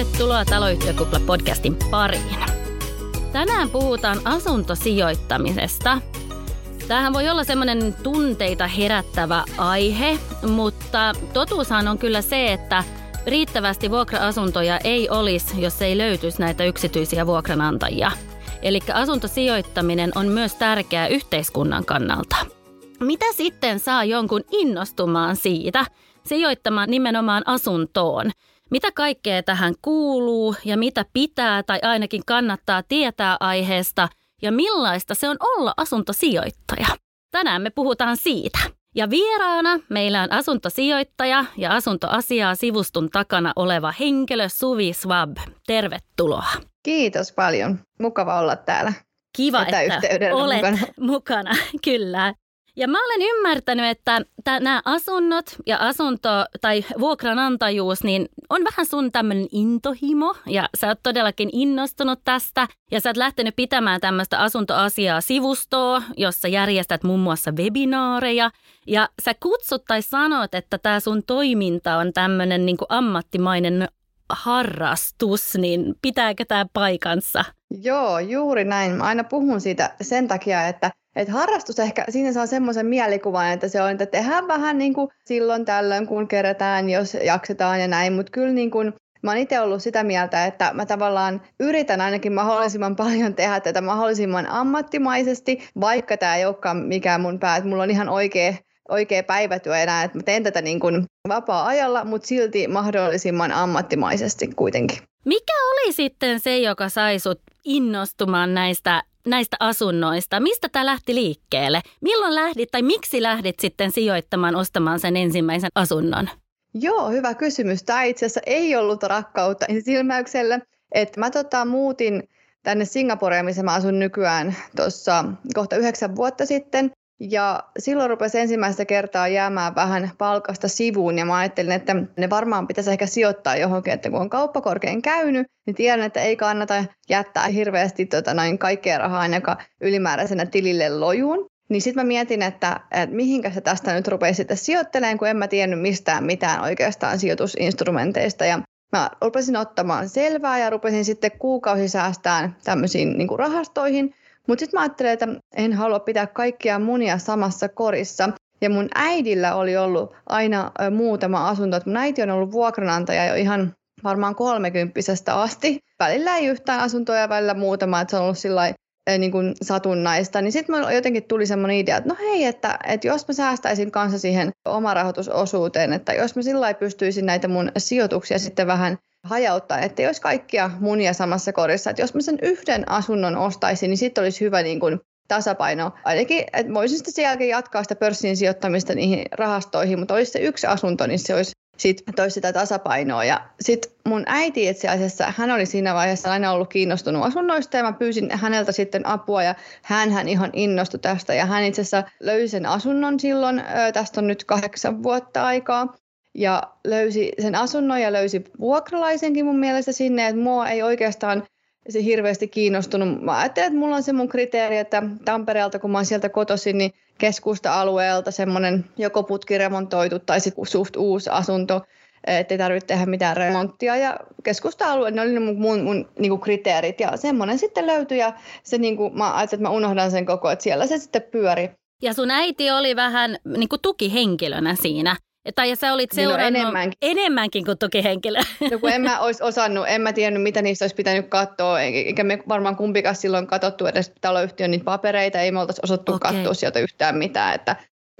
tervetuloa Taloyhtiökupla-podcastin pariin. Tänään puhutaan asuntosijoittamisesta. Tämähän voi olla semmoinen tunteita herättävä aihe, mutta totuushan on kyllä se, että riittävästi vuokra-asuntoja ei olisi, jos ei löytyisi näitä yksityisiä vuokranantajia. Eli asuntosijoittaminen on myös tärkeää yhteiskunnan kannalta. Mitä sitten saa jonkun innostumaan siitä, sijoittamaan nimenomaan asuntoon? Mitä kaikkea tähän kuuluu ja mitä pitää tai ainakin kannattaa tietää aiheesta ja millaista se on olla asuntosijoittaja? Tänään me puhutaan siitä. Ja vieraana meillä on asuntosijoittaja ja asuntoasiaa sivustun takana oleva henkilö Suvi Swab. Tervetuloa. Kiitos paljon. Mukava olla täällä. Kiva, että olet mukana. mukana. Kyllä. Ja mä olen ymmärtänyt, että nämä asunnot ja asunto- tai vuokranantajuus niin on vähän sun tämmöinen intohimo ja sä oot todellakin innostunut tästä ja sä oot lähtenyt pitämään tämmöistä asuntoasiaa sivustoa, jossa järjestät muun muassa webinaareja ja sä kutsut tai sanot, että tämä sun toiminta on tämmöinen niin ammattimainen harrastus, niin pitääkö tämä paikansa? Joo, juuri näin. Mä aina puhun siitä sen takia, että et harrastus ehkä, siinä saa semmoisen mielikuvan, että se on, että tehdään vähän niin kuin silloin tällöin, kun kerätään, jos jaksetaan ja näin, mutta kyllä niin kuin, mä oon itse ollut sitä mieltä, että mä tavallaan yritän ainakin mahdollisimman paljon tehdä tätä mahdollisimman ammattimaisesti, vaikka tämä ei olekaan mikään mun pää, että mulla on ihan oikea oikea päivätyö enää, että mä teen tätä niin kuin vapaa-ajalla, mutta silti mahdollisimman ammattimaisesti kuitenkin. Mikä oli sitten se, joka sai sut innostumaan näistä näistä asunnoista. Mistä tämä lähti liikkeelle? Milloin lähdit tai miksi lähdit sitten sijoittamaan, ostamaan sen ensimmäisen asunnon? Joo, hyvä kysymys. Tämä itse asiassa ei ollut rakkautta silmäykselle. Että mä tota, muutin tänne Singaporeen, missä mä asun nykyään tuossa kohta yhdeksän vuotta sitten. Ja silloin rupesi ensimmäistä kertaa jäämään vähän palkasta sivuun ja mä ajattelin, että ne varmaan pitäisi ehkä sijoittaa johonkin, että kun on kauppakorkein käynyt, niin tiedän, että ei kannata jättää hirveästi tota, noin kaikkea rahaa ainakaan ylimääräisenä tilille lojuun. Niin sitten mä mietin, että, että mihinkä se tästä nyt rupesi sitten sijoittelemaan, kun en mä tiennyt mistään mitään oikeastaan sijoitusinstrumenteista. Ja mä rupesin ottamaan selvää ja rupesin sitten kuukausi säästään tämmöisiin niin rahastoihin – mutta sitten mä ajattelin, että en halua pitää kaikkia munia samassa korissa. Ja mun äidillä oli ollut aina muutama asunto. Mun äiti on ollut vuokranantaja jo ihan varmaan kolmekymppisestä asti. Välillä ei yhtään asuntoja, välillä muutama, että se on ollut sillä niin kuin satunnaista, niin sitten jotenkin tuli semmoinen idea, että no hei, että, että jos mä säästäisin kanssa siihen omarahoitusosuuteen, että jos mä sillä pystyisin näitä mun sijoituksia sitten vähän hajauttaa, että jos kaikkia munia samassa korissa. Että jos mä sen yhden asunnon ostaisin, niin sitten olisi hyvä niin kuin tasapaino. Ainakin, että voisin sitten sen jälkeen jatkaa sitä pörssin sijoittamista niihin rahastoihin, mutta olisi se yksi asunto, niin se olisi sitten toisi sitä tasapainoa. Ja sitten mun äiti itse asiassa, hän oli siinä vaiheessa aina ollut kiinnostunut asunnoista ja mä pyysin häneltä sitten apua ja hän, hän ihan innostui tästä ja hän itse asiassa löysi sen asunnon silloin, tästä on nyt kahdeksan vuotta aikaa ja löysi sen asunnon ja löysi vuokralaisenkin mun mielestä sinne, että mua ei oikeastaan se hirveästi kiinnostunut. Mä ajattelin, että mulla on se mun kriteeri, että Tampereelta, kun mä oon sieltä kotoisin, niin keskusta-alueelta semmoinen joko putki remontoitu tai sitten suht uusi asunto, ettei tarvitse tehdä mitään remonttia. Ja keskusta-alue, ne oli mun, mun, mun niin kuin kriteerit ja semmoinen sitten löytyi ja se niin kuin, mä ajattelin, että mä unohdan sen koko, että siellä se sitten pyöri. Ja sun äiti oli vähän niin kuin tukihenkilönä siinä. Tai sä olit niin, no seurannut enemmänkin. enemmänkin kuin tukihenkilö. No kun en mä olisi osannut, en mä tiennyt mitä niistä olisi pitänyt katsoa, eikä me varmaan kumpikaan silloin katsottu edes taloyhtiön niitä papereita, ei me oltaisi osattu okay. katsoa sieltä yhtään mitään, että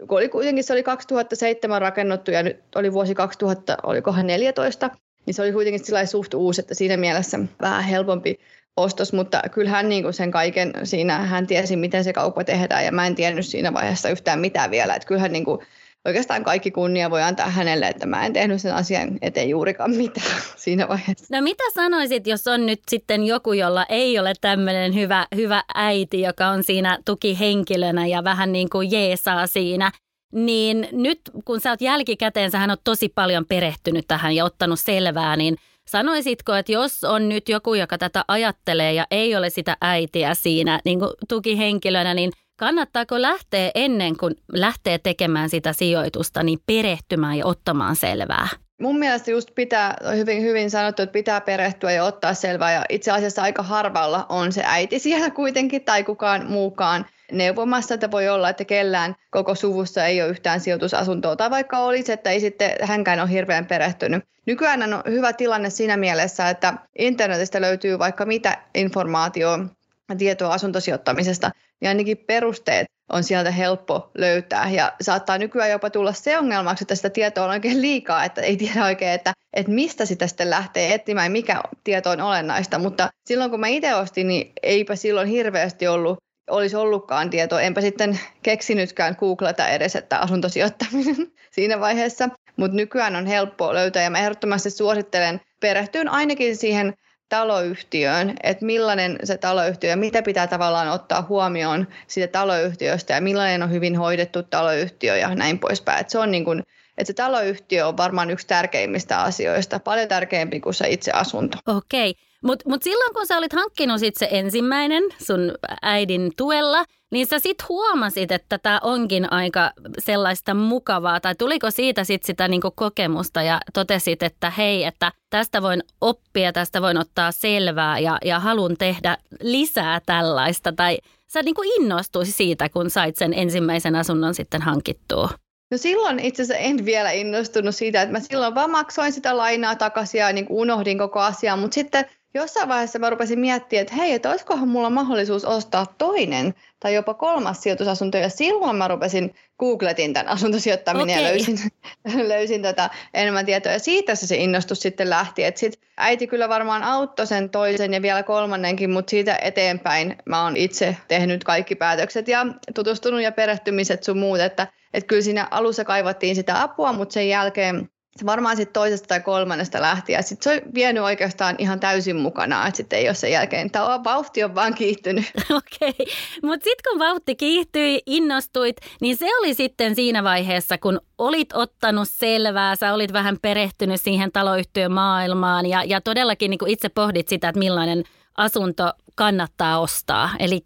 kun oli kuitenkin se oli 2007 rakennuttu ja nyt oli vuosi 2000, olikohan 14, niin se oli kuitenkin sillä suht uusi, että siinä mielessä vähän helpompi ostos, mutta kyllä hän niin kuin sen kaiken siinä, hän tiesi miten se kauppa tehdään ja mä en tiennyt siinä vaiheessa yhtään mitään vielä, että kyllähän niin kuin oikeastaan kaikki kunnia voi antaa hänelle, että mä en tehnyt sen asian eteen juurikaan mitään siinä vaiheessa. No mitä sanoisit, jos on nyt sitten joku, jolla ei ole tämmöinen hyvä, hyvä äiti, joka on siinä tukihenkilönä ja vähän niin kuin jeesaa siinä, niin nyt kun sä oot jälkikäteen, sähän on tosi paljon perehtynyt tähän ja ottanut selvää, niin Sanoisitko, että jos on nyt joku, joka tätä ajattelee ja ei ole sitä äitiä siinä niin kuin tukihenkilönä, niin Kannattaako lähteä ennen kuin lähtee tekemään sitä sijoitusta, niin perehtymään ja ottamaan selvää? mun mielestä just pitää, hyvin, hyvin sanottu, että pitää perehtyä ja ottaa selvää. Ja itse asiassa aika harvalla on se äiti siellä kuitenkin tai kukaan muukaan neuvomassa, että voi olla, että kellään koko suvussa ei ole yhtään sijoitusasuntoa, tai vaikka olisi, että ei sitten hänkään ole hirveän perehtynyt. Nykyään on hyvä tilanne siinä mielessä, että internetistä löytyy vaikka mitä informaatiota, tietoa asuntosijoittamisesta, niin ainakin perusteet on sieltä helppo löytää. Ja saattaa nykyään jopa tulla se ongelmaksi, että sitä tietoa on oikein liikaa, että ei tiedä oikein, että, että mistä sitä sitten lähtee etsimään, mikä tieto on olennaista. Mutta silloin kun mä itse ostin, niin eipä silloin hirveästi ollut olisi ollutkaan tietoa. Enpä sitten keksinytkään googlata edes, että asuntosijoittaminen siinä vaiheessa. Mutta nykyään on helppo löytää ja mä ehdottomasti suosittelen perehtyyn ainakin siihen taloyhtiöön, että millainen se taloyhtiö ja mitä pitää tavallaan ottaa huomioon siitä taloyhtiöstä ja millainen on hyvin hoidettu taloyhtiö ja näin poispäin. Et se on niin kuin, että se taloyhtiö on varmaan yksi tärkeimmistä asioista, paljon tärkeämpi kuin se itse asunto. Okei. Okay. Mutta mut silloin kun sä olit hankkinut sit se ensimmäinen sun äidin tuella, niin sä sit huomasit, että tämä onkin aika sellaista mukavaa. Tai tuliko siitä sit sitä niinku kokemusta ja totesit, että hei, että tästä voin oppia, tästä voin ottaa selvää ja, ja halun tehdä lisää tällaista. Tai sä niinku innostuisi siitä, kun sait sen ensimmäisen asunnon sitten hankittua. No silloin itse asiassa en vielä innostunut siitä, että mä silloin vaan maksoin sitä lainaa takaisin ja niin unohdin koko asiaa, mutta sitten jossain vaiheessa mä rupesin miettimään, että hei, että olisikohan mulla mahdollisuus ostaa toinen tai jopa kolmas sijoitusasunto. Ja silloin mä rupesin, googletin tämän asuntosijoittaminen okay. ja löysin, löysin tätä enemmän tietoa. Ja siitä se, se innostus sitten lähti. Että sit äiti kyllä varmaan auttoi sen toisen ja vielä kolmannenkin, mutta siitä eteenpäin mä oon itse tehnyt kaikki päätökset ja tutustunut ja perehtymiset sun muut. Että, että kyllä siinä alussa kaivattiin sitä apua, mutta sen jälkeen se varmaan sitten toisesta tai kolmannesta lähti ja sitten se on vienyt oikeastaan ihan täysin mukana, että sitten ei ole sen jälkeen, tämä vauhti on vaan kiihtynyt. Okei, okay. mutta sitten kun vauhti kiihtyi, innostuit, niin se oli sitten siinä vaiheessa, kun olit ottanut selvää, sä olit vähän perehtynyt siihen taloyhtiön maailmaan ja, ja todellakin niin itse pohdit sitä, että millainen asunto kannattaa ostaa. Eli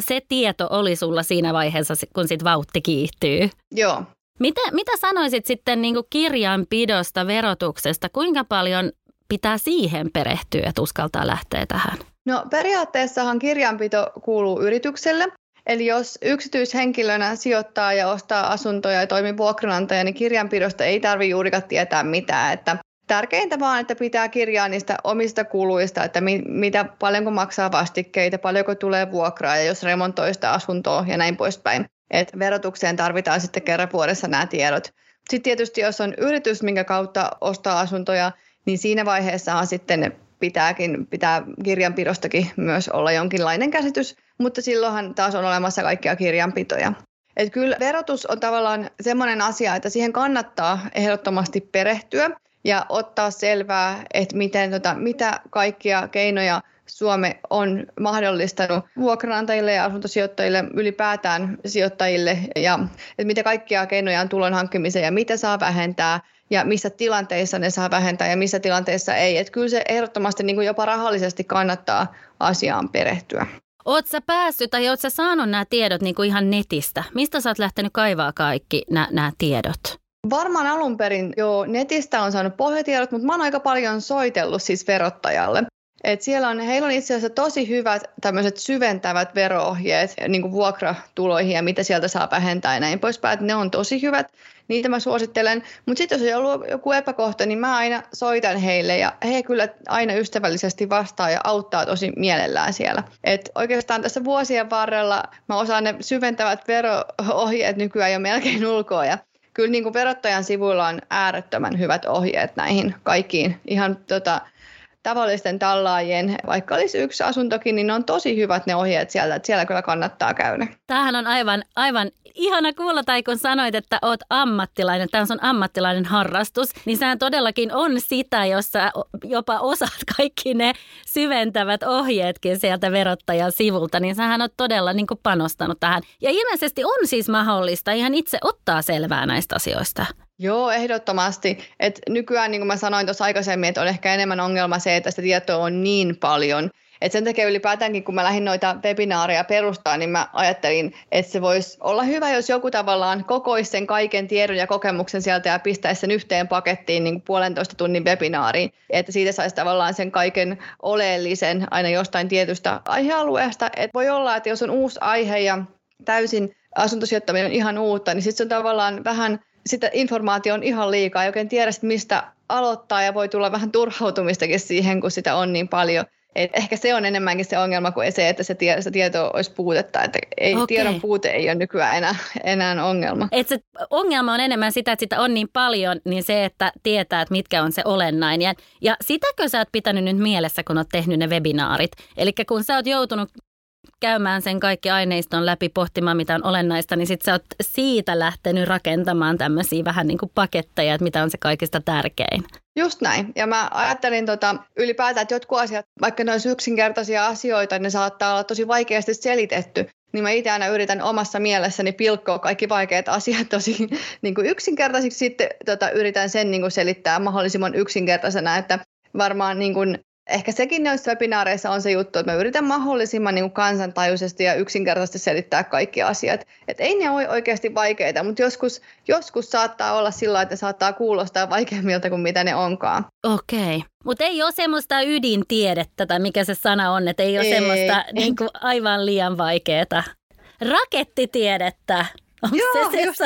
se tieto oli sulla siinä vaiheessa, kun sitten vauhti kiihtyy. Joo, mitä, mitä sanoisit sitten niin kuin kirjanpidosta, verotuksesta? Kuinka paljon pitää siihen perehtyä, että uskaltaa lähteä tähän? No periaatteessahan kirjanpito kuuluu yritykselle. Eli jos yksityishenkilönä sijoittaa ja ostaa asuntoja ja toimii vuokranantaja, niin kirjanpidosta ei tarvitse juurikaan tietää mitään. Että tärkeintä vaan, että pitää kirjaa niistä omista kuluista, että mi, mitä, paljonko maksaa vastikkeita, paljonko tulee vuokraa ja jos remontoi sitä asuntoa ja näin poispäin. Et verotukseen tarvitaan sitten kerran vuodessa nämä tiedot. Sitten tietysti jos on yritys, minkä kautta ostaa asuntoja, niin siinä vaiheessahan sitten pitääkin, pitää kirjanpidostakin myös olla jonkinlainen käsitys, mutta silloinhan taas on olemassa kaikkia kirjanpitoja. Et kyllä verotus on tavallaan semmoinen asia, että siihen kannattaa ehdottomasti perehtyä ja ottaa selvää, että miten, tota, mitä kaikkia keinoja Suome on mahdollistanut vuokranantajille ja asuntosijoittajille ylipäätään sijoittajille ja että mitä kaikkia keinoja on tulon hankkimiseen ja mitä saa vähentää ja missä tilanteissa ne saa vähentää ja missä tilanteissa ei. Että kyllä se ehdottomasti niin kuin jopa rahallisesti kannattaa asiaan perehtyä. Oletko sä päässyt tai oletko sä saanut nämä tiedot niin kuin ihan netistä? Mistä sä oot lähtenyt kaivaa kaikki nämä, nämä tiedot? Varmaan alun perin jo netistä on saanut pohjatiedot, mutta mä oon aika paljon soitellut siis verottajalle. Et siellä on, heillä on itse asiassa tosi hyvät tämmöiset syventävät veroohjeet niin kuin vuokratuloihin ja mitä sieltä saa vähentää ja näin poispäin. Ne on tosi hyvät, niitä mä suosittelen. Mutta sitten jos on ollut joku epäkohta, niin mä aina soitan heille ja he kyllä aina ystävällisesti vastaa ja auttaa tosi mielellään siellä. Et oikeastaan tässä vuosien varrella mä osaan ne syventävät veroohjeet nykyään jo melkein ulkoa ja kyllä niin kuin verottajan sivuilla on äärettömän hyvät ohjeet näihin kaikkiin ihan tota, tavallisten tallaajien, vaikka olisi yksi asuntokin, niin ne on tosi hyvät ne ohjeet sieltä, että siellä kyllä kannattaa käydä. Tämähän on aivan, aivan ihana kuulla, tai kun sanoit, että oot ammattilainen, tämä on ammattilainen harrastus, niin sehän todellakin on sitä, jossa jopa osaat kaikki ne syventävät ohjeetkin sieltä verottajan sivulta, niin sähän on todella niin panostanut tähän. Ja ilmeisesti on siis mahdollista ihan itse ottaa selvää näistä asioista. Joo, ehdottomasti. Et nykyään, niin kuin mä sanoin tuossa aikaisemmin, että on ehkä enemmän ongelma se, että sitä tietoa on niin paljon, Et sen takia ylipäätäänkin, kun mä lähdin noita webinaareja perustaa, niin mä ajattelin, että se voisi olla hyvä, jos joku tavallaan kokoisi sen kaiken tiedon ja kokemuksen sieltä ja pistäisi sen yhteen pakettiin niin kuin puolentoista tunnin webinaariin, että siitä saisi tavallaan sen kaiken oleellisen aina jostain tietystä aihealueesta. Et voi olla, että jos on uusi aihe ja täysin asuntosijoittaminen on ihan uutta, niin sitten se on tavallaan vähän, sitä informaatio on ihan liikaa, ei oikein tiedä, mistä aloittaa ja voi tulla vähän turhautumistakin siihen, kun sitä on niin paljon. Et ehkä se on enemmänkin se ongelma kuin se, että se, tie, se tieto olisi puutetta. Että ei, okay. tiedon puute ei ole nykyään enää, enää ongelma. Et se ongelma on enemmän sitä, että sitä on niin paljon, niin se, että tietää, että mitkä on se olennainen. Ja, ja sitäkö sä oot pitänyt nyt mielessä, kun oot tehnyt ne webinaarit? Eli kun sä oot joutunut käymään sen kaikki aineiston läpi pohtimaan, mitä on olennaista, niin sitten sä oot siitä lähtenyt rakentamaan tämmöisiä vähän niin kuin paketteja, että mitä on se kaikista tärkein. Just näin. Ja mä ajattelin tota, ylipäätään, että jotkut asiat, vaikka ne olisi yksinkertaisia asioita, ne saattaa olla tosi vaikeasti selitetty. Niin mä itse aina yritän omassa mielessäni pilkkoa kaikki vaikeat asiat tosi niin kuin yksinkertaisiksi. Sitten tota, yritän sen niin kuin selittää mahdollisimman yksinkertaisena, että varmaan niin kuin ehkä sekin noissa webinaareissa on se juttu, että mä yritän mahdollisimman niin kuin kansantajuisesti ja yksinkertaisesti selittää kaikki asiat. Että ei ne ole oikeasti vaikeita, mutta joskus, joskus saattaa olla sillä että ne saattaa kuulostaa vaikeammilta kuin mitä ne onkaan. Okei. Okay. Mutta ei ole semmoista ydintiedettä tai mikä se sana on, että ei ole ei. semmoista niin kuin aivan liian vaikeaa. Rakettitiedettä. Onko Joo, se just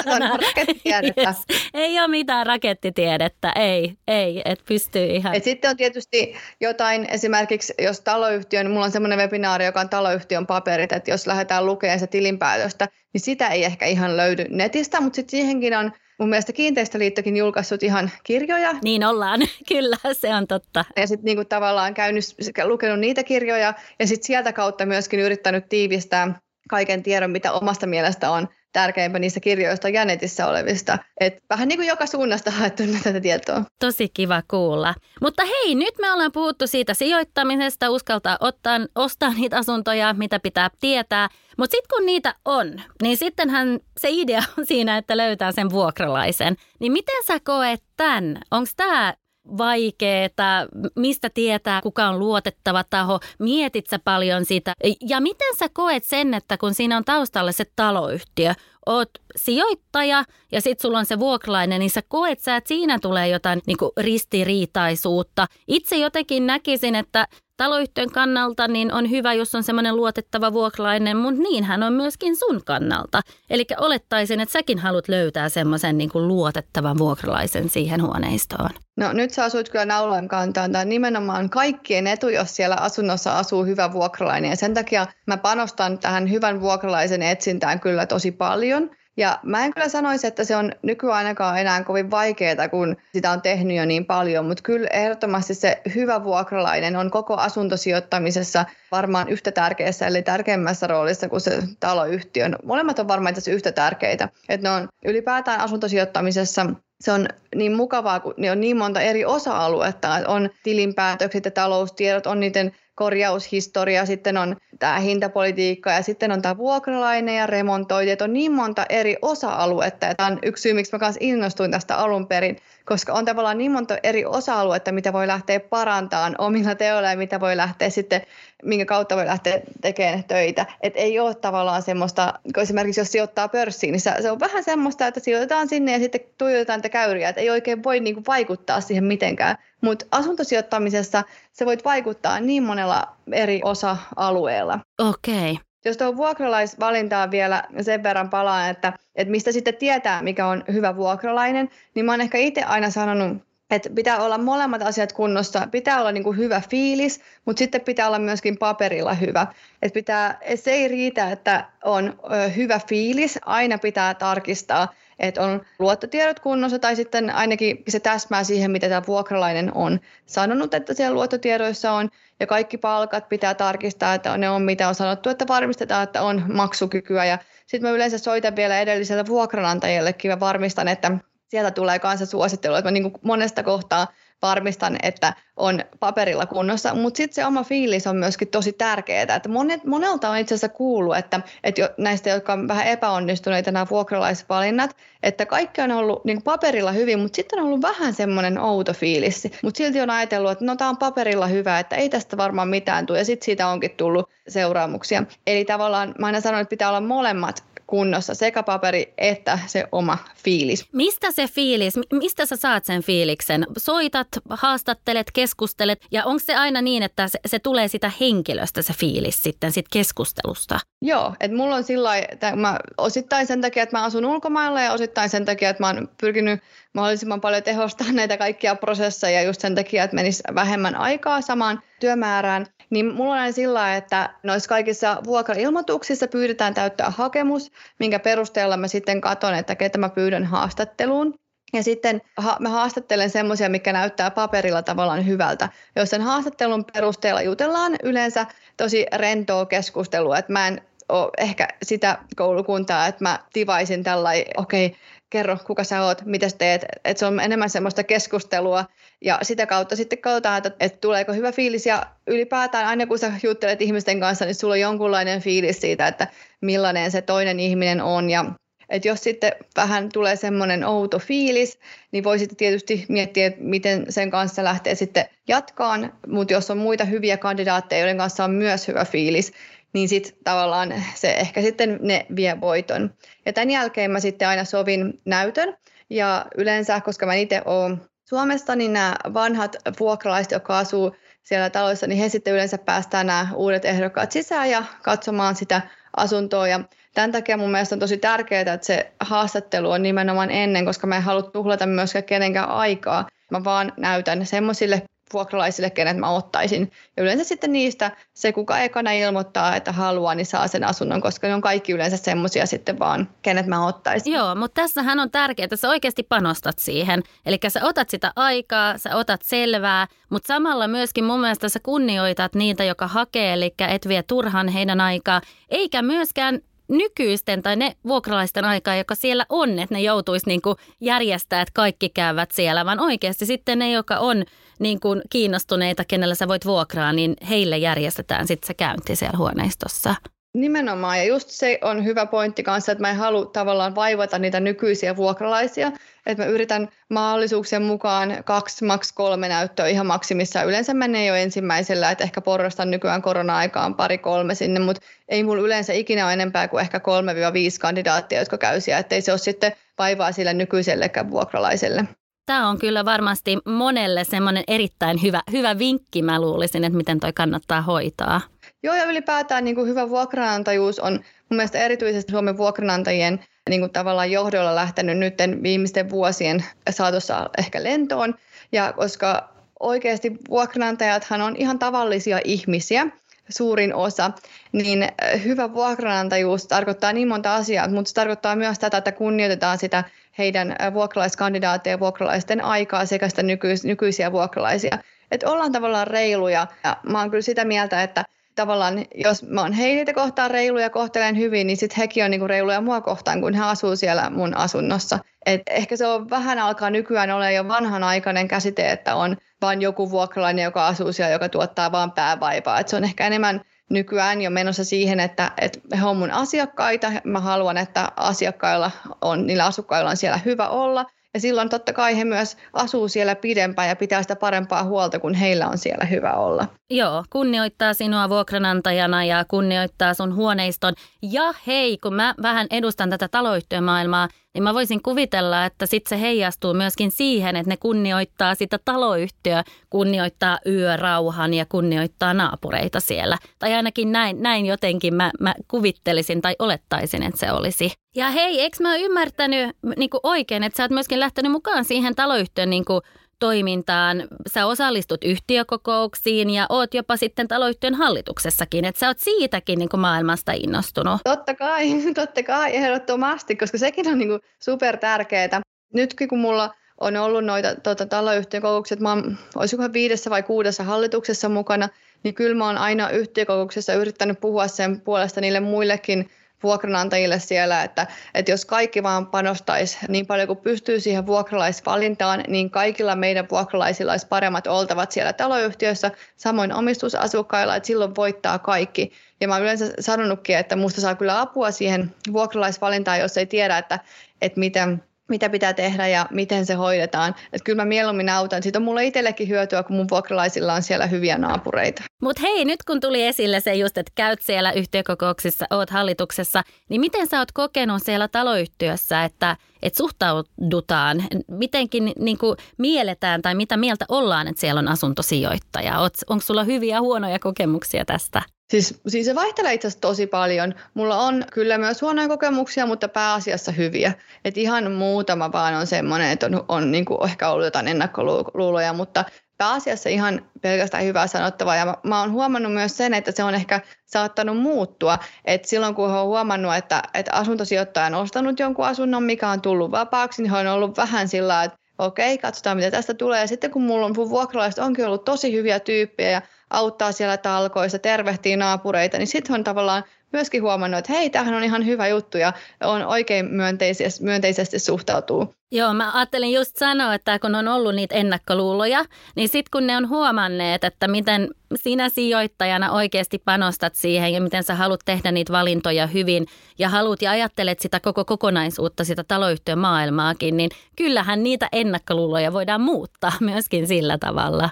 rakettitiedettä. Ei ole mitään rakettitiedettä, ei, ei, että pystyy ihan. Et sitten on tietysti jotain, esimerkiksi jos taloyhtiön, niin mulla on semmoinen webinaari, joka on taloyhtiön paperit, että jos lähdetään lukemaan se tilinpäätöstä, niin sitä ei ehkä ihan löydy netistä, mutta sitten siihenkin on mun mielestä Kiinteistöliittokin julkaissut ihan kirjoja. Niin ollaan, kyllä, se on totta. Ja sitten niinku tavallaan käynyt, lukenut niitä kirjoja ja sitten sieltä kautta myöskin yrittänyt tiivistää kaiken tiedon, mitä omasta mielestä on tärkeimpä niistä kirjoista ja netissä olevista. Et vähän niin kuin joka suunnasta haettu tätä tietoa. Tosi kiva kuulla. Mutta hei, nyt me ollaan puhuttu siitä sijoittamisesta, uskaltaa ottaa, ostaa niitä asuntoja, mitä pitää tietää. Mutta sitten kun niitä on, niin sittenhän se idea on siinä, että löytää sen vuokralaisen. Niin miten sä koet tämän? Onko tämä vaikeeta, mistä tietää, kuka on luotettava taho, mietit sä paljon sitä. Ja miten sä koet sen, että kun siinä on taustalla se taloyhtiö, oot sijoittaja ja sitten sulla on se vuokralainen, niin sä koet sä, että siinä tulee jotain niin ristiriitaisuutta. Itse jotenkin näkisin, että taloyhtiön kannalta niin on hyvä, jos on semmoinen luotettava vuokralainen, mutta niin hän on myöskin sun kannalta. Eli olettaisin, että säkin haluat löytää semmoisen niin kuin luotettavan vuokralaisen siihen huoneistoon. No nyt sä asuit kyllä naulan kantaan. Tämä on nimenomaan kaikkien etu, jos siellä asunnossa asuu hyvä vuokralainen. Ja sen takia mä panostan tähän hyvän vuokralaisen etsintään kyllä tosi paljon. Ja mä en kyllä sanoisi, että se on nykyään ainakaan enää kovin vaikeaa, kun sitä on tehnyt jo niin paljon, mutta kyllä ehdottomasti se hyvä vuokralainen on koko asuntosijoittamisessa varmaan yhtä tärkeässä, eli tärkeimmässä roolissa kuin se taloyhtiö. Molemmat on varmaan itse yhtä tärkeitä. Että ne on ylipäätään asuntosijoittamisessa se on niin mukavaa, kun ne on niin monta eri osa-aluetta. On tilinpäätökset ja taloustiedot, on niiden korjaushistoria, sitten on tämä hintapolitiikka ja sitten on tämä vuokralainen ja remontointi. on niin monta eri osa-aluetta. Ja tämä on yksi syy, miksi mä kanssa innostuin tästä alun perin, koska on tavallaan niin monta eri osa-aluetta, mitä voi lähteä parantamaan omilla teoilla ja mitä voi lähteä sitten, minkä kautta voi lähteä tekemään töitä. Et ei ole tavallaan semmoista, kun esimerkiksi jos sijoittaa pörssiin, niin se on vähän semmoista, että sijoitetaan sinne ja sitten tuijotetaan niitä käyriä, että ei oikein voi niinku vaikuttaa siihen mitenkään. Mutta asuntosijoittamisessa se voit vaikuttaa niin monella eri osa-alueella. Okei. Okay. Jos tuohon vuokralaisvalintaan vielä sen verran palaan, että, että mistä sitten tietää, mikä on hyvä vuokralainen, niin mä oon ehkä itse aina sanonut, että pitää olla molemmat asiat kunnossa. Pitää olla niin kuin hyvä fiilis, mutta sitten pitää olla myöskin paperilla hyvä. Et pitää, et se ei riitä, että on ö, hyvä fiilis. Aina pitää tarkistaa, että on luottotiedot kunnossa tai sitten ainakin se täsmää siihen, mitä tämä vuokralainen on sanonut, että siellä luottotiedoissa on. Ja kaikki palkat pitää tarkistaa, että ne on mitä on sanottu, että varmistetaan, että on maksukykyä. Ja sitten mä yleensä soitan vielä edelliselle vuokranantajallekin ja varmistan, että sieltä tulee kanssa suosittelu, että mä niin monesta kohtaa varmistan, että on paperilla kunnossa, mutta sitten se oma fiilis on myöskin tosi tärkeää, että monet, monelta on itse asiassa kuullut, että, että jo, näistä, jotka on vähän epäonnistuneita nämä vuokralaisvalinnat, että kaikki on ollut niin paperilla hyvin, mutta sitten on ollut vähän semmoinen outo fiilis, mutta silti on ajatellut, että no tämä on paperilla hyvä, että ei tästä varmaan mitään tule, ja sitten siitä onkin tullut seuraamuksia. Eli tavallaan mä aina sanon, että pitää olla molemmat kunnossa, sekä paperi että se oma fiilis. Mistä se fiilis, mistä sä saat sen fiiliksen? Soitat, haastattelet, keskustelet ja onko se aina niin, että se, se tulee sitä henkilöstä se fiilis sitten sit keskustelusta? Joo, että mulla on sillä että mä osittain sen takia, että mä asun ulkomailla ja osittain sen takia, että mä oon pyrkinyt mahdollisimman paljon tehostaa näitä kaikkia prosesseja just sen takia, että menisi vähemmän aikaa samaan työmäärään. Niin mulla on aina sillä että noissa kaikissa vuokrailmoituksissa pyydetään täyttää hakemus, minkä perusteella mä sitten katson, että ketä mä pyydän haastatteluun. Ja sitten ha- mä haastattelen semmoisia, mikä näyttää paperilla tavallaan hyvältä. Jos sen haastattelun perusteella jutellaan yleensä tosi rentoa keskustelua, että mä en ole ehkä sitä koulukuntaa, että mä tivaisin tällainen, okei, okay, kerro kuka sä oot, mitä teet. Että se on enemmän semmoista keskustelua. Ja sitä kautta sitten katsotaan, että, että tuleeko hyvä fiilis. Ja ylipäätään aina kun sä juttelet ihmisten kanssa, niin sulla on jonkunlainen fiilis siitä, että millainen se toinen ihminen on. Ja että jos sitten vähän tulee semmoinen outo fiilis, niin voi sitten tietysti miettiä, että miten sen kanssa lähtee sitten jatkaan, mutta jos on muita hyviä kandidaatteja, joiden kanssa on myös hyvä fiilis, niin sitten tavallaan se ehkä sitten ne vie voiton. Ja tämän jälkeen mä sitten aina sovin näytön, ja yleensä, koska mä itse olen Suomesta, niin nämä vanhat vuokralaiset, jotka asuu siellä taloissa, niin he sitten yleensä päästään nämä uudet ehdokkaat sisään ja katsomaan sitä asuntoa. Ja tämän takia mun mielestä on tosi tärkeää, että se haastattelu on nimenomaan ennen, koska mä en halua tuhlata myöskään kenenkään aikaa. Mä vaan näytän semmoisille vuokralaisille, kenet mä ottaisin. Ja yleensä sitten niistä se, kuka ekana ilmoittaa, että haluaa, niin saa sen asunnon, koska ne on kaikki yleensä semmoisia sitten vaan, kenet mä ottaisin. Joo, mutta tässähän on tärkeää, että sä oikeasti panostat siihen. Eli sä otat sitä aikaa, sä otat selvää, mutta samalla myöskin mun mielestä sä kunnioitat niitä, joka hakee, eli et vie turhan heidän aikaa, eikä myöskään nykyisten tai ne vuokralaisten aikaa, joka siellä on, että ne joutuisi niin järjestää, että kaikki käyvät siellä, vaan oikeasti sitten ne, joka on niin kuin kiinnostuneita, kenellä sä voit vuokraa, niin heille järjestetään sitten se käynti siellä huoneistossa. Nimenomaan, ja just se on hyvä pointti kanssa, että mä en halua tavallaan vaivata niitä nykyisiä vuokralaisia, että mä yritän mahdollisuuksien mukaan kaksi, maks kolme näyttöä ihan maksimissa. Yleensä menee jo ensimmäisellä, että ehkä porrastan nykyään korona-aikaan pari kolme sinne, mutta ei mulla yleensä ikinä ole enempää kuin ehkä 3-5 kandidaattia, jotka käy siellä, ettei se ole sitten vaivaa sille nykyisellekään vuokralaiselle. Tämä on kyllä varmasti monelle semmoinen erittäin hyvä, hyvä vinkki, mä luulisin, että miten toi kannattaa hoitaa. Joo, ja ylipäätään niin kuin hyvä vuokranantajuus on mun mielestä erityisesti Suomen vuokranantajien niin kuin tavallaan johdolla lähtenyt nyt viimeisten vuosien saatossa ehkä lentoon. Ja koska oikeasti vuokranantajathan on ihan tavallisia ihmisiä, suurin osa, niin hyvä vuokranantajuus tarkoittaa niin monta asiaa, mutta se tarkoittaa myös tätä, että kunnioitetaan sitä heidän vuokralaiskandidaatteja ja vuokralaisten aikaa sekä sitä nykyis- nykyisiä vuokralaisia. Että ollaan tavallaan reiluja ja mä oon kyllä sitä mieltä, että tavallaan jos mä oon heitä kohtaan reiluja ja kohtelen hyvin, niin sitten hekin on niinku reiluja mua kohtaan, kun he asuu siellä mun asunnossa. Et ehkä se on vähän alkaa nykyään olla jo vanhanaikainen käsite, että on vain joku vuokralainen, joka asuu siellä, joka tuottaa vaan päävaipaa. Et se on ehkä enemmän nykyään jo menossa siihen, että, että he on mun asiakkaita. Mä haluan, että asiakkailla on, niillä asukkailla on siellä hyvä olla – ja silloin totta kai he myös asuu siellä pidempään ja pitää sitä parempaa huolta, kun heillä on siellä hyvä olla. Joo, kunnioittaa sinua vuokranantajana ja kunnioittaa sun huoneiston. Ja hei, kun mä vähän edustan tätä taloyhtiömaailmaa, niin mä voisin kuvitella, että sitten se heijastuu myöskin siihen, että ne kunnioittaa sitä taloyhtiöä, kunnioittaa yörauhan ja kunnioittaa naapureita siellä. Tai ainakin näin, näin jotenkin mä, mä kuvittelisin tai olettaisin, että se olisi. Ja hei, eikö mä ymmärtänyt niin oikein, että sä oot myöskin lähtenyt mukaan siihen taloyhtiön niin toimintaan. Sä osallistut yhtiökokouksiin ja oot jopa sitten taloyhtiön hallituksessakin. Että sä oot siitäkin niin kuin maailmasta innostunut. Totta kai, totta kai, ehdottomasti, koska sekin on niin super tärkeää. Nytkin kun mulla on ollut noita tota, taloyhtiökokouksia, että mä oon, olisikohan viidessä vai kuudessa hallituksessa mukana, niin kyllä mä oon aina yhtiökokouksessa yrittänyt puhua sen puolesta niille muillekin vuokranantajille siellä, että, että jos kaikki vaan panostaisi niin paljon kuin pystyy siihen vuokralaisvalintaan, niin kaikilla meidän vuokralaisilla olisi paremmat oltavat siellä taloyhtiössä, samoin omistusasukkailla, että silloin voittaa kaikki. Ja mä yleensä sanonutkin, että musta saa kyllä apua siihen vuokralaisvalintaan, jos ei tiedä, että, että miten mitä pitää tehdä ja miten se hoidetaan. Että kyllä mä mieluummin autan. Siitä on mulle itsellekin hyötyä, kun mun vuokralaisilla on siellä hyviä naapureita. Mutta hei, nyt kun tuli esille se just, että käyt siellä yhtiökokouksissa, oot hallituksessa, niin miten sä oot kokenut siellä taloyhtiössä, että, että suhtaudutaan, mitenkin niin kuin mielletään tai mitä mieltä ollaan, että siellä on asuntosijoittaja? Onko sulla hyviä ja huonoja kokemuksia tästä? Siis, siis se vaihtelee itse asiassa tosi paljon. Mulla on kyllä myös huonoja kokemuksia, mutta pääasiassa hyviä. Et ihan muutama vaan on semmoinen, että on, on niin kuin ehkä ollut jotain ennakkoluuloja, mutta pääasiassa ihan pelkästään hyvää sanottavaa. Ja mä, mä oon huomannut myös sen, että se on ehkä saattanut muuttua. Et silloin kun on huomannut, että, että asuntosijoittaja on ostanut jonkun asunnon, mikä on tullut vapaaksi, niin on ollut vähän sillä että okei, katsotaan mitä tästä tulee. Ja sitten kun mulla on vuokralaiset onkin ollut tosi hyviä tyyppejä ja auttaa siellä talkoissa, tervehtii naapureita, niin sitten on tavallaan myöskin huomannut, että hei, tämähän on ihan hyvä juttu ja on oikein myönteisesti, myönteisesti suhtautuu. Joo, mä ajattelin just sanoa, että kun on ollut niitä ennakkoluuloja, niin sitten kun ne on huomanneet, että miten sinä sijoittajana oikeasti panostat siihen ja miten sä haluat tehdä niitä valintoja hyvin ja haluat ja ajattelet sitä koko kokonaisuutta, sitä taloyhtiön maailmaakin, niin kyllähän niitä ennakkoluuloja voidaan muuttaa myöskin sillä tavalla.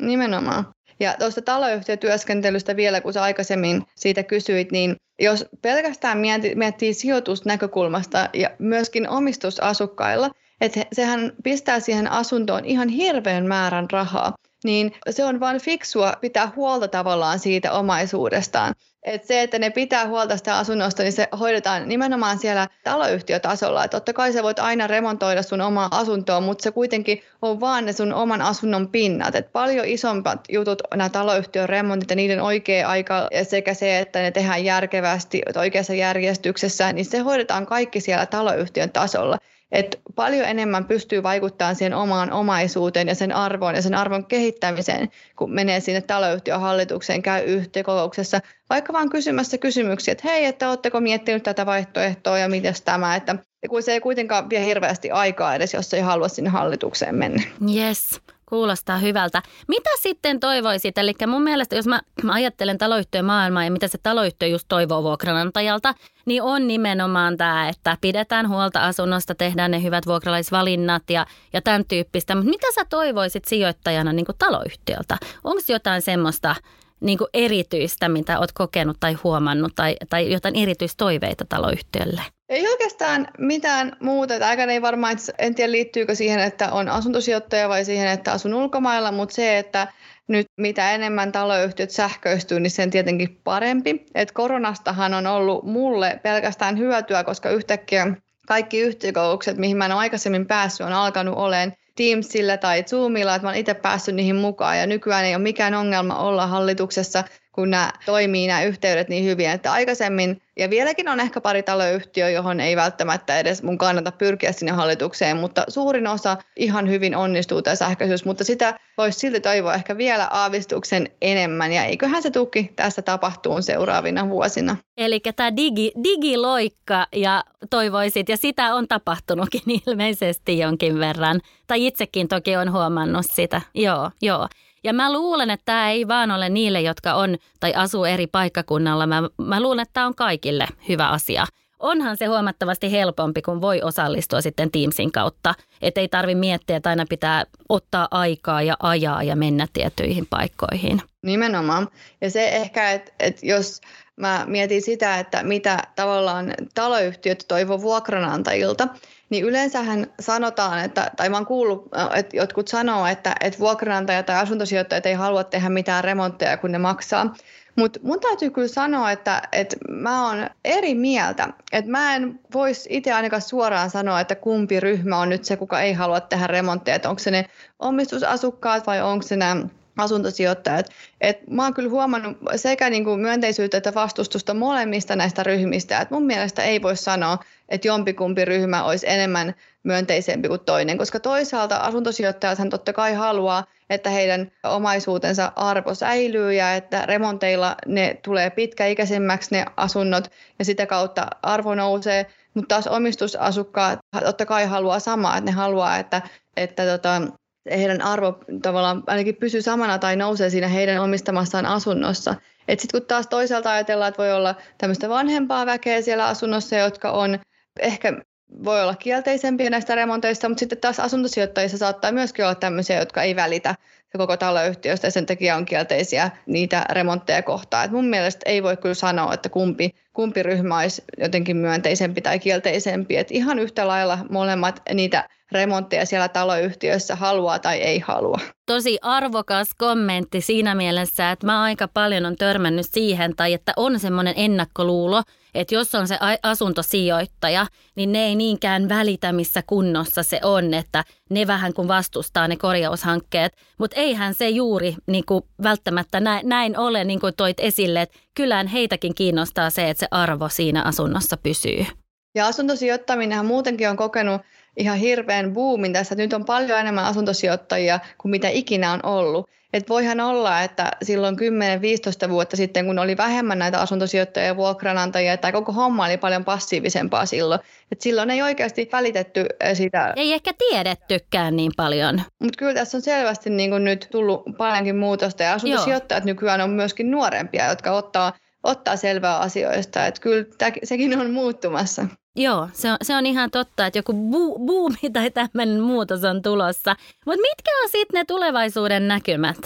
Nimenomaan. Ja tuosta taloyhtiötyöskentelystä vielä, kun sä aikaisemmin siitä kysyit, niin jos pelkästään miettii, miettii sijoitusnäkökulmasta ja myöskin omistusasukkailla, että sehän pistää siihen asuntoon ihan hirveän määrän rahaa, niin se on vain fiksua pitää huolta tavallaan siitä omaisuudestaan. Et se, että ne pitää huolta sitä asunnosta, niin se hoidetaan nimenomaan siellä taloyhtiötasolla. Et totta kai sä voit aina remontoida sun omaa asuntoa, mutta se kuitenkin on vaan ne sun oman asunnon pinnat. Et paljon isompat jutut nämä taloyhtiön remontit ja niiden oikea aika sekä se, että ne tehdään järkevästi oikeassa järjestyksessä, niin se hoidetaan kaikki siellä taloyhtiön tasolla että paljon enemmän pystyy vaikuttamaan siihen omaan omaisuuteen ja sen arvoon ja sen arvon kehittämiseen, kun menee sinne taloyhtiön hallitukseen, käy yhteenkokouksessa, vaikka vaan kysymässä kysymyksiä, että hei, että oletteko miettinyt tätä vaihtoehtoa ja miten tämä, että kun se ei kuitenkaan vie hirveästi aikaa edes, jos ei halua sinne hallitukseen mennä. Yes. Kuulostaa hyvältä. Mitä sitten toivoisit? Eli mun mielestä, jos mä, mä ajattelen taloyhtiön maailmaa ja mitä se taloyhtiö just toivoo vuokranantajalta, niin on nimenomaan tämä, että pidetään huolta asunnosta, tehdään ne hyvät vuokralaisvalinnat ja, ja tämän tyyppistä. Mutta mitä sä toivoisit sijoittajana niin taloyhtiöltä? Onko jotain semmoista niin erityistä, mitä oot kokenut tai huomannut tai, tai jotain erityistoiveita taloyhtiölle? Ei oikeastaan mitään muuta. Aika ei varmaan, en tiedä liittyykö siihen, että on asuntosijoittaja vai siihen, että asun ulkomailla, mutta se, että nyt mitä enemmän taloyhtiöt sähköistyy, niin sen tietenkin parempi. Et koronastahan on ollut mulle pelkästään hyötyä, koska yhtäkkiä kaikki yhtiökokoukset, mihin mä en ole aikaisemmin päässyt, on alkanut olemaan Teamsillä tai Zoomilla, että mä oon itse päässyt niihin mukaan. Ja nykyään ei ole mikään ongelma olla hallituksessa kun nämä toimii nämä yhteydet niin hyvin, että aikaisemmin, ja vieläkin on ehkä pari taloyhtiö, johon ei välttämättä edes mun kannata pyrkiä sinne hallitukseen, mutta suurin osa ihan hyvin onnistuu tämä sähköisyys, mutta sitä voisi silti toivoa ehkä vielä aavistuksen enemmän, ja eiköhän se tuki tässä tapahtuu seuraavina vuosina. Eli tämä digi, digiloikka, ja toivoisit, ja sitä on tapahtunutkin ilmeisesti jonkin verran, tai itsekin toki on huomannut sitä, joo, joo. Ja mä luulen, että tämä ei vaan ole niille, jotka on tai asuu eri paikkakunnalla. Mä, mä luulen, että tämä on kaikille hyvä asia. Onhan se huomattavasti helpompi, kun voi osallistua sitten Teamsin kautta. Että ei tarvi miettiä, että aina pitää ottaa aikaa ja ajaa ja mennä tiettyihin paikkoihin. Nimenomaan. Ja se ehkä, että, että jos mä mietin sitä, että mitä tavallaan taloyhtiöt toivoo vuokranantajilta, niin yleensähän sanotaan, että, tai mä oon kuullut, että jotkut sanoo, että, että vuokranantajat tai asuntosijoittajat ei halua tehdä mitään remontteja, kun ne maksaa. Mutta mun täytyy kyllä sanoa, että, että mä oon eri mieltä. Että mä en voisi itse ainakaan suoraan sanoa, että kumpi ryhmä on nyt se, kuka ei halua tehdä remontteja. Että onko se ne omistusasukkaat vai onko se nämä asuntosijoittajat. Et mä oon kyllä huomannut sekä niin kuin myönteisyyttä että vastustusta molemmista näistä ryhmistä. Et mun mielestä ei voi sanoa, että jompikumpi ryhmä olisi enemmän myönteisempi kuin toinen, koska toisaalta asuntosijoittajathan totta kai haluaa, että heidän omaisuutensa arvo säilyy ja että remonteilla ne tulee pitkäikäisemmäksi ne asunnot ja sitä kautta arvo nousee, mutta taas omistusasukkaat totta kai haluaa samaa, että ne haluaa, että, että tota, heidän arvo tavallaan ainakin pysyy samana tai nousee siinä heidän omistamassaan asunnossa. Sitten kun taas toisaalta ajatellaan, että voi olla tämmöistä vanhempaa väkeä siellä asunnossa, jotka on ehkä voi olla kielteisempiä näistä remonteista, mutta sitten taas asuntosijoittajissa saattaa myöskin olla tämmöisiä, jotka ei välitä koko taloyhtiöstä ja sen takia on kielteisiä niitä remontteja kohtaan. Et mun mielestä ei voi kyllä sanoa, että kumpi, kumpi ryhmä olisi jotenkin myönteisempi tai kielteisempi. Et ihan yhtä lailla molemmat niitä remontteja siellä taloyhtiössä haluaa tai ei halua. Tosi arvokas kommentti siinä mielessä, että mä aika paljon on törmännyt siihen tai että on semmoinen ennakkoluulo, että jos on se asuntosijoittaja, niin ne ei niinkään välitä, missä kunnossa se on, että ne vähän kuin vastustaa ne korjaushankkeet. Mutta eihän se juuri niin kuin välttämättä näin, näin ole, niin kuin toit esille, että kyllähän heitäkin kiinnostaa se, että se arvo siinä asunnossa pysyy. Ja asuntosijoittaminen muutenkin on kokenut ihan hirveän boomin tässä. Nyt on paljon enemmän asuntosijoittajia kuin mitä ikinä on ollut. Et voihan olla, että silloin 10-15 vuotta sitten, kun oli vähemmän näitä asuntosijoittajia ja vuokranantajia, tai koko homma oli paljon passiivisempaa silloin. Et silloin ei oikeasti välitetty eh, sitä. Ei ehkä tiedettykään niin paljon. Mutta kyllä tässä on selvästi niin kun nyt tullut paljonkin muutosta, ja asuntosijoittajat Joo. nykyään on myöskin nuorempia, jotka ottaa ottaa selvää asioista. Että kyllä sekin on muuttumassa. Joo, se on, se on ihan totta, että joku bu, buumi tai tämmöinen muutos on tulossa. Mutta mitkä on sitten ne tulevaisuuden näkymät?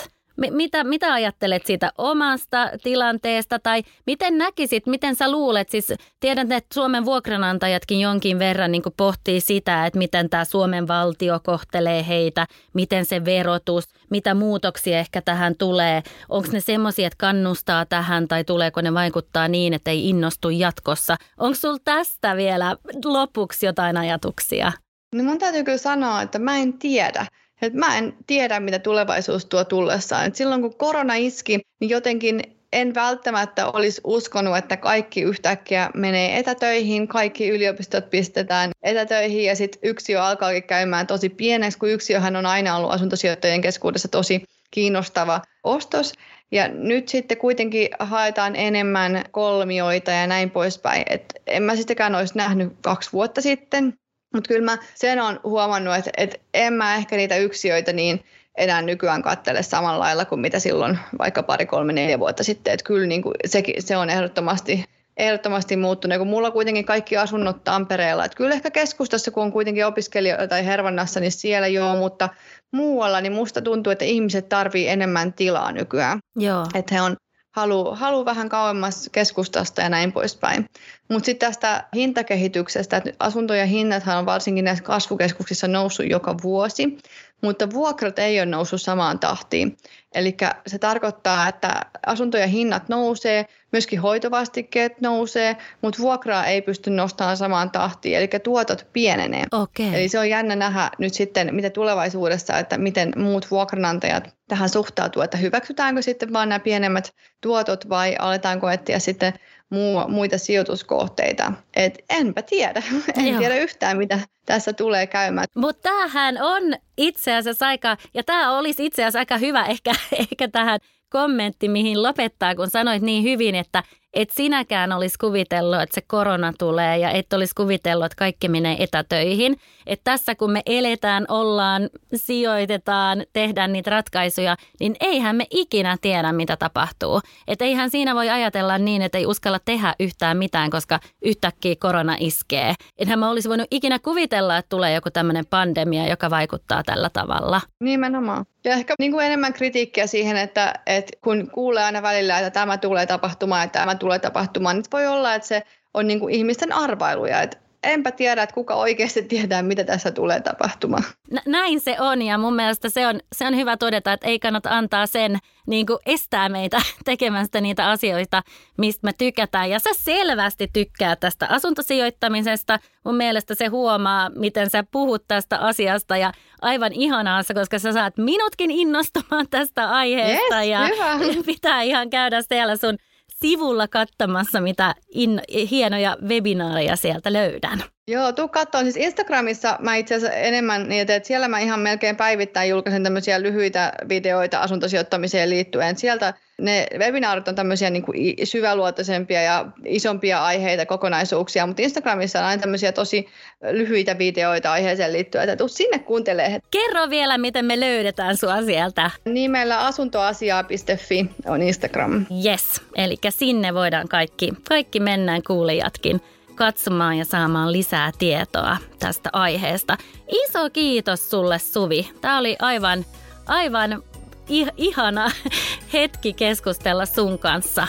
Mitä, mitä ajattelet siitä omasta tilanteesta tai miten näkisit, miten sä luulet, siis tiedän, että Suomen vuokranantajatkin jonkin verran niin pohtii sitä, että miten tämä Suomen valtio kohtelee heitä, miten se verotus, mitä muutoksia ehkä tähän tulee, onko ne semmoisia, että kannustaa tähän tai tuleeko ne vaikuttaa niin, että ei innostu jatkossa. Onko sulla tästä vielä lopuksi jotain ajatuksia? No mun täytyy kyllä sanoa, että mä en tiedä. Et mä en tiedä, mitä tulevaisuus tuo tullessaan. Et silloin kun korona iski, niin jotenkin en välttämättä olisi uskonut, että kaikki yhtäkkiä menee etätöihin, kaikki yliopistot pistetään etätöihin ja sitten yksiö alkaakin käymään tosi pieneksi, kun yksiöhän on aina ollut asuntosijoittajien keskuudessa tosi kiinnostava ostos. Ja nyt sitten kuitenkin haetaan enemmän kolmioita ja näin poispäin. Et en mä sitäkään olisi nähnyt kaksi vuotta sitten. Mutta kyllä mä sen on huomannut, että, että en mä ehkä niitä yksiöitä niin enää nykyään kattele samalla lailla kuin mitä silloin vaikka pari, kolme, neljä vuotta sitten. Että kyllä niin kuin se, se on ehdottomasti, ehdottomasti muuttunut. Kun mulla kuitenkin kaikki asunnot Tampereella. Että kyllä ehkä keskustassa, kun on kuitenkin opiskelijoita tai Hervannassa, niin siellä joo, mutta muualla, niin musta tuntuu, että ihmiset tarvii enemmän tilaa nykyään. Joo. Että he on halu, halu vähän kauemmas keskustasta ja näin poispäin. Mutta sitten tästä hintakehityksestä, että asuntojen hinnathan on varsinkin näissä kasvukeskuksissa noussut joka vuosi, mutta vuokrat ei ole noussut samaan tahtiin. Eli se tarkoittaa, että asuntojen hinnat nousee, myöskin hoitovastikkeet nousee, mutta vuokraa ei pysty nostamaan samaan tahtiin, eli tuotot pienenee. Okay. Eli se on jännä nähdä nyt sitten, mitä tulevaisuudessa, että miten muut vuokranantajat tähän suhtautuu, että hyväksytäänkö sitten vain nämä pienemmät tuotot vai aletaanko etsiä sitten muu, muita sijoituskohteita. Et enpä tiedä, en Joo. tiedä yhtään mitä tässä tulee käymään. Mutta tämähän on itse asiassa aika, ja tämä olisi itse asiassa aika hyvä ehkä, ehkä tähän kommentti, mihin lopettaa, kun sanoit niin hyvin, että et sinäkään olisi kuvitellut, että se korona tulee ja et olisi kuvitellut, että kaikki menee etätöihin. Että tässä kun me eletään, ollaan, sijoitetaan, tehdään niitä ratkaisuja, niin eihän me ikinä tiedä, mitä tapahtuu. Että eihän siinä voi ajatella niin, että ei uskalla tehdä yhtään mitään, koska yhtäkkiä korona iskee. Enhän mä olisi voinut ikinä kuvitella, että tulee joku tämmöinen pandemia, joka vaikuttaa tällä tavalla. Nimenomaan. Ja ehkä niin kuin enemmän kritiikkiä siihen, että, että kun kuulee aina välillä, että tämä tulee tapahtumaan, että tämä tulee tapahtumaan, niin voi olla, että se on niin kuin ihmisten arvailuja, että enpä tiedä, että kuka oikeasti tietää, mitä tässä tulee tapahtumaan. Näin se on ja mun mielestä se on, se on hyvä todeta, että ei kannata antaa sen niin kuin estää meitä tekemästä niitä asioita, mistä me tykätään. Ja sä selvästi tykkää tästä asuntosijoittamisesta. Mun mielestä se huomaa, miten sä puhut tästä asiasta ja aivan ihanaa, koska sä saat minutkin innostumaan tästä aiheesta. Yes, ja hyvä. pitää ihan käydä siellä sun sivulla kattamassa, mitä in, hienoja webinaareja sieltä löydän. Joo, tuu katsoa. Siis Instagramissa mä itse asiassa enemmän niin, että siellä mä ihan melkein päivittäin julkaisen tämmöisiä lyhyitä videoita asuntosijoittamiseen liittyen. Sieltä ne webinaarit on tämmöisiä niin kuin syväluotoisempia ja isompia aiheita, kokonaisuuksia, mutta Instagramissa on aina tämmöisiä tosi lyhyitä videoita aiheeseen liittyen, että tuu sinne kuuntelee. Kerro vielä, miten me löydetään sua sieltä. Nimellä asuntoasiaa.fi on Instagram. Yes, eli sinne voidaan kaikki, kaikki mennään kuulijatkin katsomaan ja saamaan lisää tietoa tästä aiheesta. Iso kiitos sulle Suvi. Tämä oli aivan, aivan ihana hetki keskustella sun kanssa.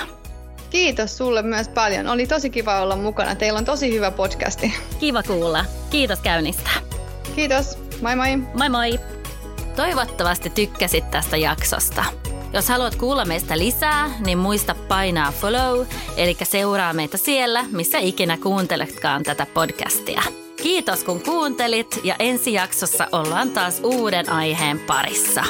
Kiitos sulle myös paljon. Oli tosi kiva olla mukana. Teillä on tosi hyvä podcasti. Kiva kuulla. Kiitos käynnistä. Kiitos. Moi moi. Moi moi. Toivottavasti tykkäsit tästä jaksosta. Jos haluat kuulla meistä lisää, niin muista painaa follow, eli seuraa meitä siellä, missä ikinä kuunteletkaan tätä podcastia. Kiitos kun kuuntelit ja ensi jaksossa ollaan taas uuden aiheen parissa.